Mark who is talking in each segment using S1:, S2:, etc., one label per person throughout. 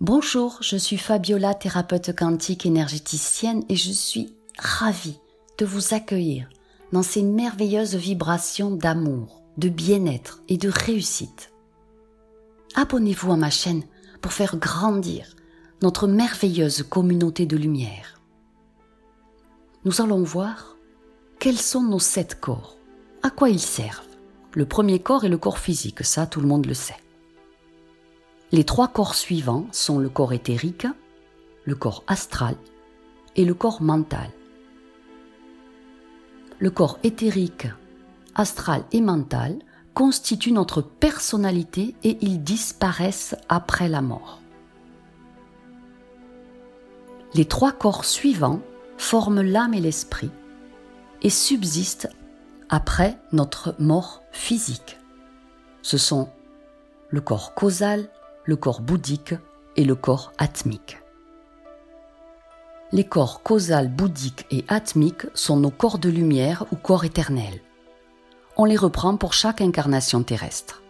S1: Bonjour, je suis Fabiola, thérapeute quantique énergéticienne et je suis ravie de vous accueillir dans ces merveilleuses vibrations d'amour, de bien-être et de réussite. Abonnez-vous à ma chaîne pour faire grandir notre merveilleuse communauté de lumière. Nous allons voir quels sont nos sept corps, à quoi ils servent. Le premier corps est le corps physique, ça tout le monde le sait. Les trois corps suivants sont le corps éthérique, le corps astral et le corps mental. Le corps éthérique, astral et mental constituent notre personnalité et ils disparaissent après la mort. Les trois corps suivants forment l'âme et l'esprit et subsistent après notre mort physique. Ce sont le corps causal, le corps bouddhique et le corps atmique. Les corps causal, bouddhique et atmique sont nos corps de lumière ou corps éternels. On les reprend pour chaque incarnation terrestre.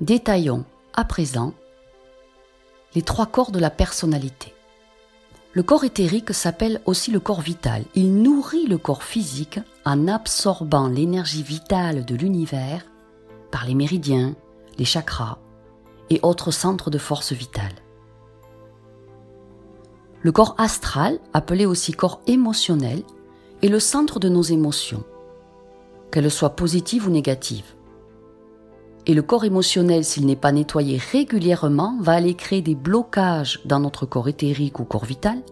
S1: Détaillons à présent les trois corps de la personnalité. Le corps éthérique s'appelle aussi le corps vital. Il nourrit le corps physique en absorbant l'énergie vitale de l'univers par les méridiens, les chakras, et autres centres de force vitale. Le corps astral, appelé aussi corps émotionnel, est le centre de nos émotions, qu'elles soient positives ou négatives. Et le corps émotionnel, s'il n'est pas nettoyé régulièrement, va aller créer des blocages dans notre corps éthérique ou corps vital,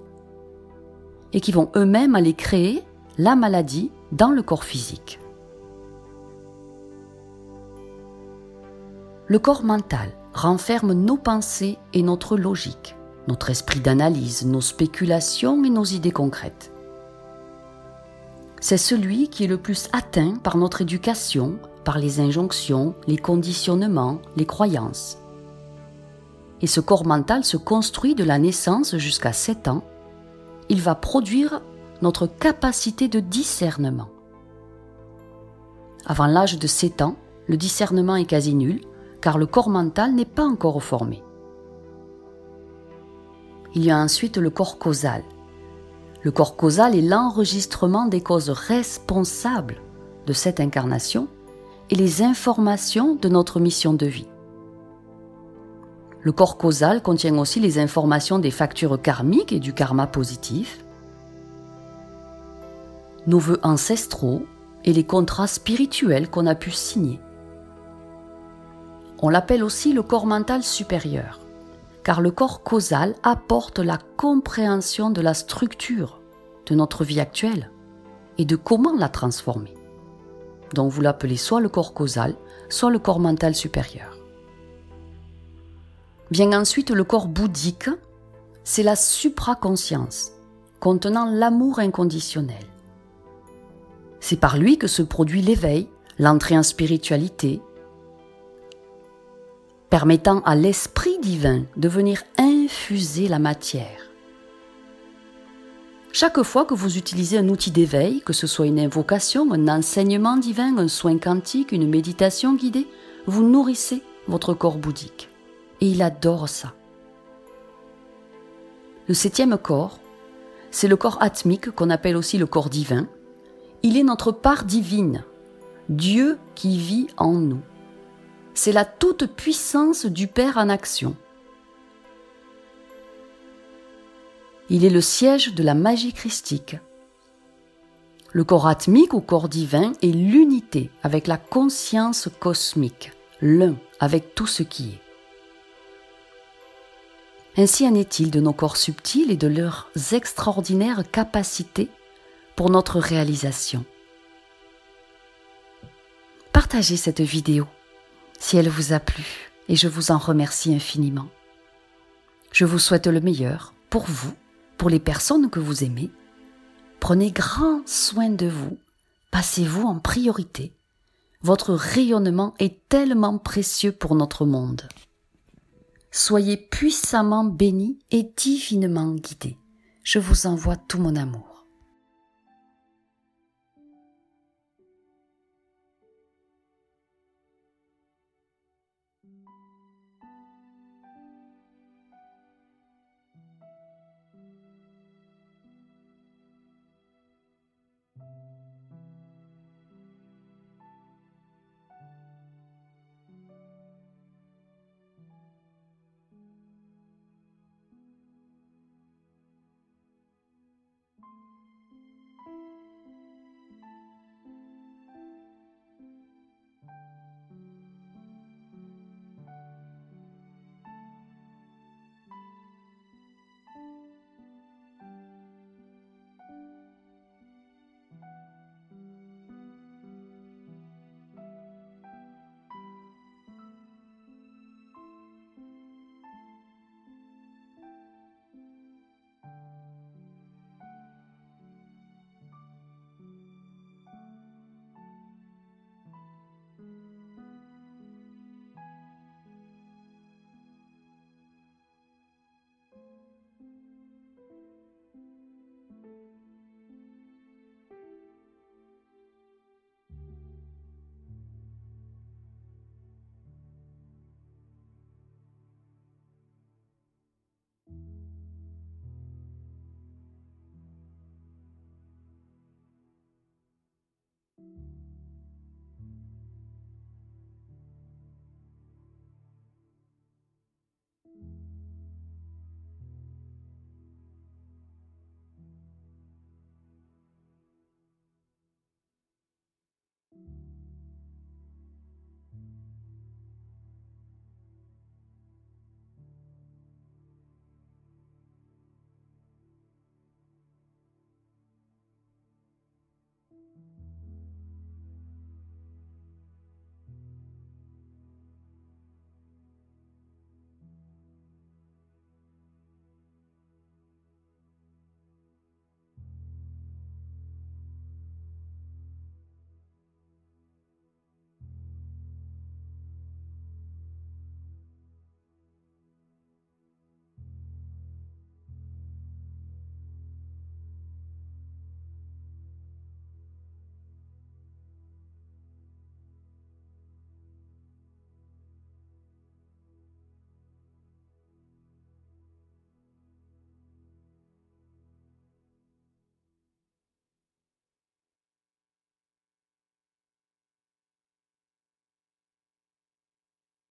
S1: et qui vont eux-mêmes aller créer la maladie dans le corps physique. Le corps mental, renferme nos pensées et notre logique, notre esprit d'analyse, nos spéculations et nos idées concrètes. C'est celui qui est le plus atteint par notre éducation, par les injonctions, les conditionnements, les croyances. Et ce corps mental se construit de la naissance jusqu'à 7 ans. Il va produire notre capacité de discernement. Avant l'âge de 7 ans, le discernement est quasi nul car le corps mental n'est pas encore formé. Il y a ensuite le corps causal. Le corps causal est l'enregistrement des causes responsables de cette incarnation et les informations de notre mission de vie. Le corps causal contient aussi les informations des factures karmiques et du karma positif, nos vœux ancestraux et les contrats spirituels qu'on a pu signer. On l'appelle aussi le corps mental supérieur, car le corps causal apporte la compréhension de la structure de notre vie actuelle et de comment la transformer. Donc vous l'appelez soit le corps causal, soit le corps mental supérieur. Vient ensuite le corps bouddhique, c'est la supraconscience, contenant l'amour inconditionnel. C'est par lui que se produit l'éveil, l'entrée en spiritualité, permettant à l'Esprit divin de venir infuser la matière. Chaque fois que vous utilisez un outil d'éveil, que ce soit une invocation, un enseignement divin, un soin quantique, une méditation guidée, vous nourrissez votre corps bouddhique. Et il adore ça. Le septième corps, c'est le corps atmique qu'on appelle aussi le corps divin. Il est notre part divine, Dieu qui vit en nous c'est la toute puissance du Père en action. Il est le siège de la magie christique. Le corps atmique ou corps divin est l'unité avec la conscience cosmique, l'un avec tout ce qui est. Ainsi en est-il de nos corps subtils et de leurs extraordinaires capacités pour notre réalisation. Partagez cette vidéo si elle vous a plu, et je vous en remercie infiniment. Je vous souhaite le meilleur pour vous, pour les personnes que vous aimez. Prenez grand soin de vous, passez-vous en priorité. Votre rayonnement est tellement précieux pour notre monde. Soyez puissamment bénis et divinement guidés. Je vous envoie tout mon amour.